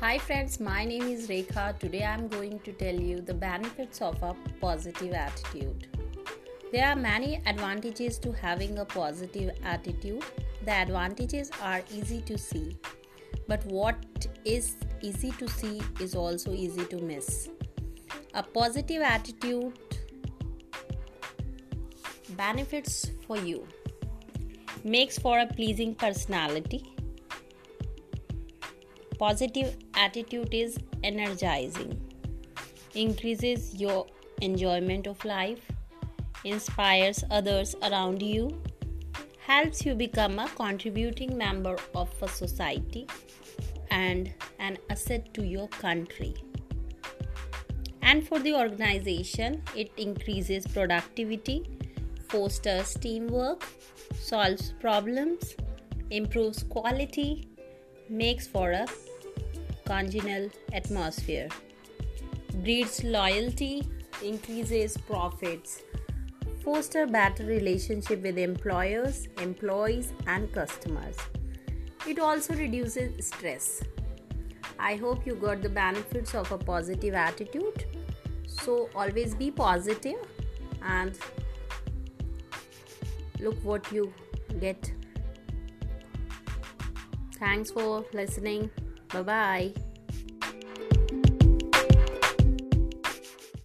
Hi friends, my name is Rekha. Today I am going to tell you the benefits of a positive attitude. There are many advantages to having a positive attitude. The advantages are easy to see, but what is easy to see is also easy to miss. A positive attitude benefits for you makes for a pleasing personality Positive attitude is energizing, increases your enjoyment of life, inspires others around you, helps you become a contributing member of a society and an asset to your country. And for the organization, it increases productivity, fosters teamwork, solves problems, improves quality, makes for a congenial atmosphere, breeds loyalty, increases profits, foster better relationship with employers, employees and customers. It also reduces stress. I hope you got the benefits of a positive attitude. So always be positive and look what you get. Thanks for listening. Bye bye.